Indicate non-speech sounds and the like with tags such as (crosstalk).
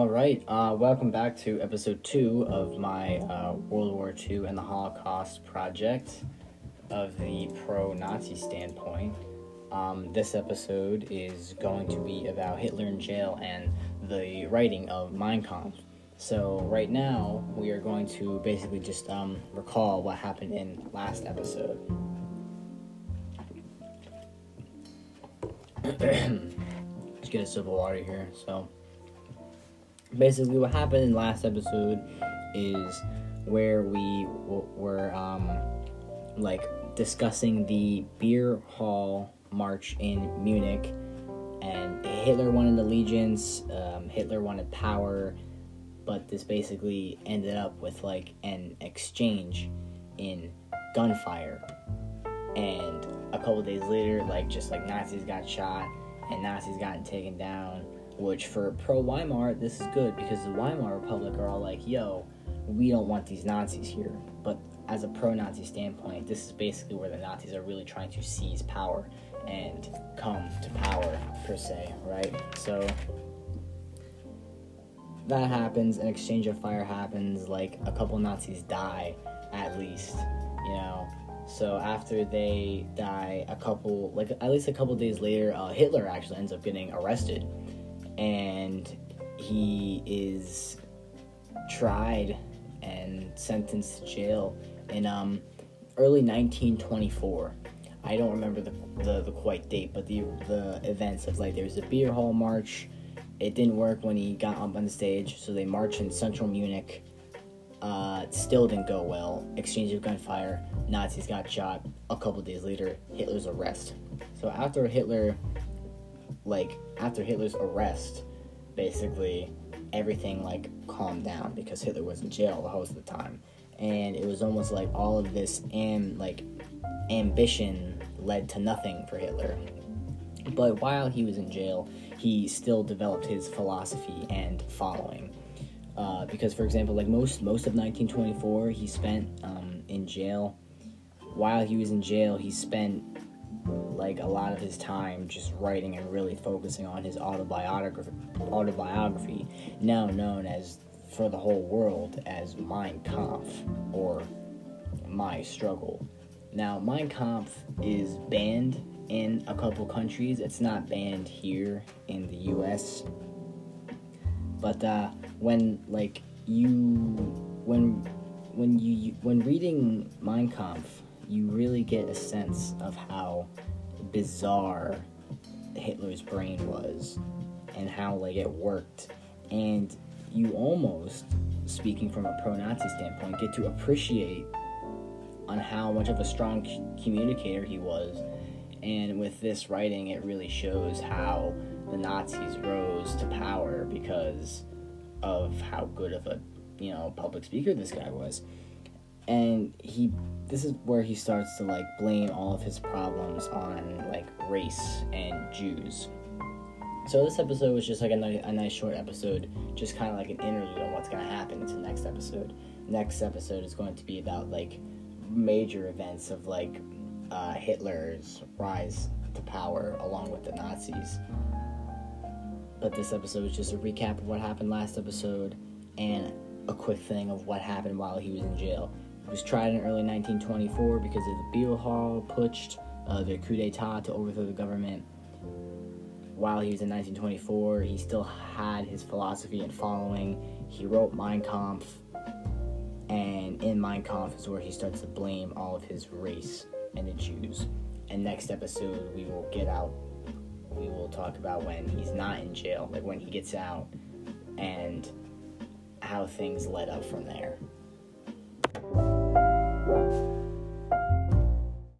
right, uh, welcome back to episode two of my uh, World War II and the Holocaust project of the pro Nazi standpoint. Um, this episode is going to be about Hitler in jail and the writing of Mein Kampf. So, right now, we are going to basically just um, recall what happened in last episode. (clears throat) Let's get a sip of water here. So, basically, what happened in last episode is where we w- were um, like discussing the beer hall march in Munich, and Hitler wanted allegiance. Um, Hitler wanted power, but this basically ended up with like an exchange in gunfire. And a couple days later, like just like Nazis got shot and Nazis gotten taken down. Which for pro Weimar, this is good because the Weimar Republic are all like, "Yo, we don't want these Nazis here." But as a pro-Nazi standpoint, this is basically where the Nazis are really trying to seize power and come to power per se, right? So that happens, an exchange of fire happens, like a couple Nazis die at least, you know. So after they die, a couple, like at least a couple days later, uh, Hitler actually ends up getting arrested, and he is tried and sentenced to jail in um, early 1924. I don't remember the, the, the quite date, but the the events of like there was a beer hall march. It didn't work when he got up on the stage, so they marched in central Munich. Uh, still didn't go well. Exchange of gunfire. Nazis got shot. A couple days later, Hitler's arrest. So after Hitler, like after Hitler's arrest, basically everything like calmed down because Hitler was in jail the most of the time, and it was almost like all of this and like ambition led to nothing for Hitler. But while he was in jail, he still developed his philosophy and following. Uh, because, for example, like most most of 1924, he spent um, in jail. While he was in jail, he spent like a lot of his time just writing and really focusing on his autobiography, autobiography now known as for the whole world as Mein Kampf or My Struggle. Now, Mein Kampf is banned in a couple countries. It's not banned here in the U.S. But uh, when like you when when you when reading Mein Kampf, you really get a sense of how bizarre Hitler's brain was and how like it worked. And you almost speaking from a pro-Nazi standpoint get to appreciate on how much of a strong communicator he was. And with this writing it really shows how the Nazis rose to power because of how good of a you know public speaker this guy was and he this is where he starts to like blame all of his problems on like race and Jews. So this episode was just like a nice, a nice short episode, just kind of like an interlude on what's gonna happen into the next episode. Next episode is going to be about like major events of like uh, Hitler's rise to power along with the Nazis. But this episode is just a recap of what happened last episode and a quick thing of what happened while he was in jail. He was tried in early 1924 because of the Beer Hall putsch, uh, the coup d'etat to overthrow the government. While he was in 1924, he still had his philosophy and following. He wrote Mein Kampf, and in Mein Kampf is where he starts to blame all of his race and the Jews. And next episode, we will get out. We will talk about when he's not in jail, like when he gets out, and how things led up from there. Thank you.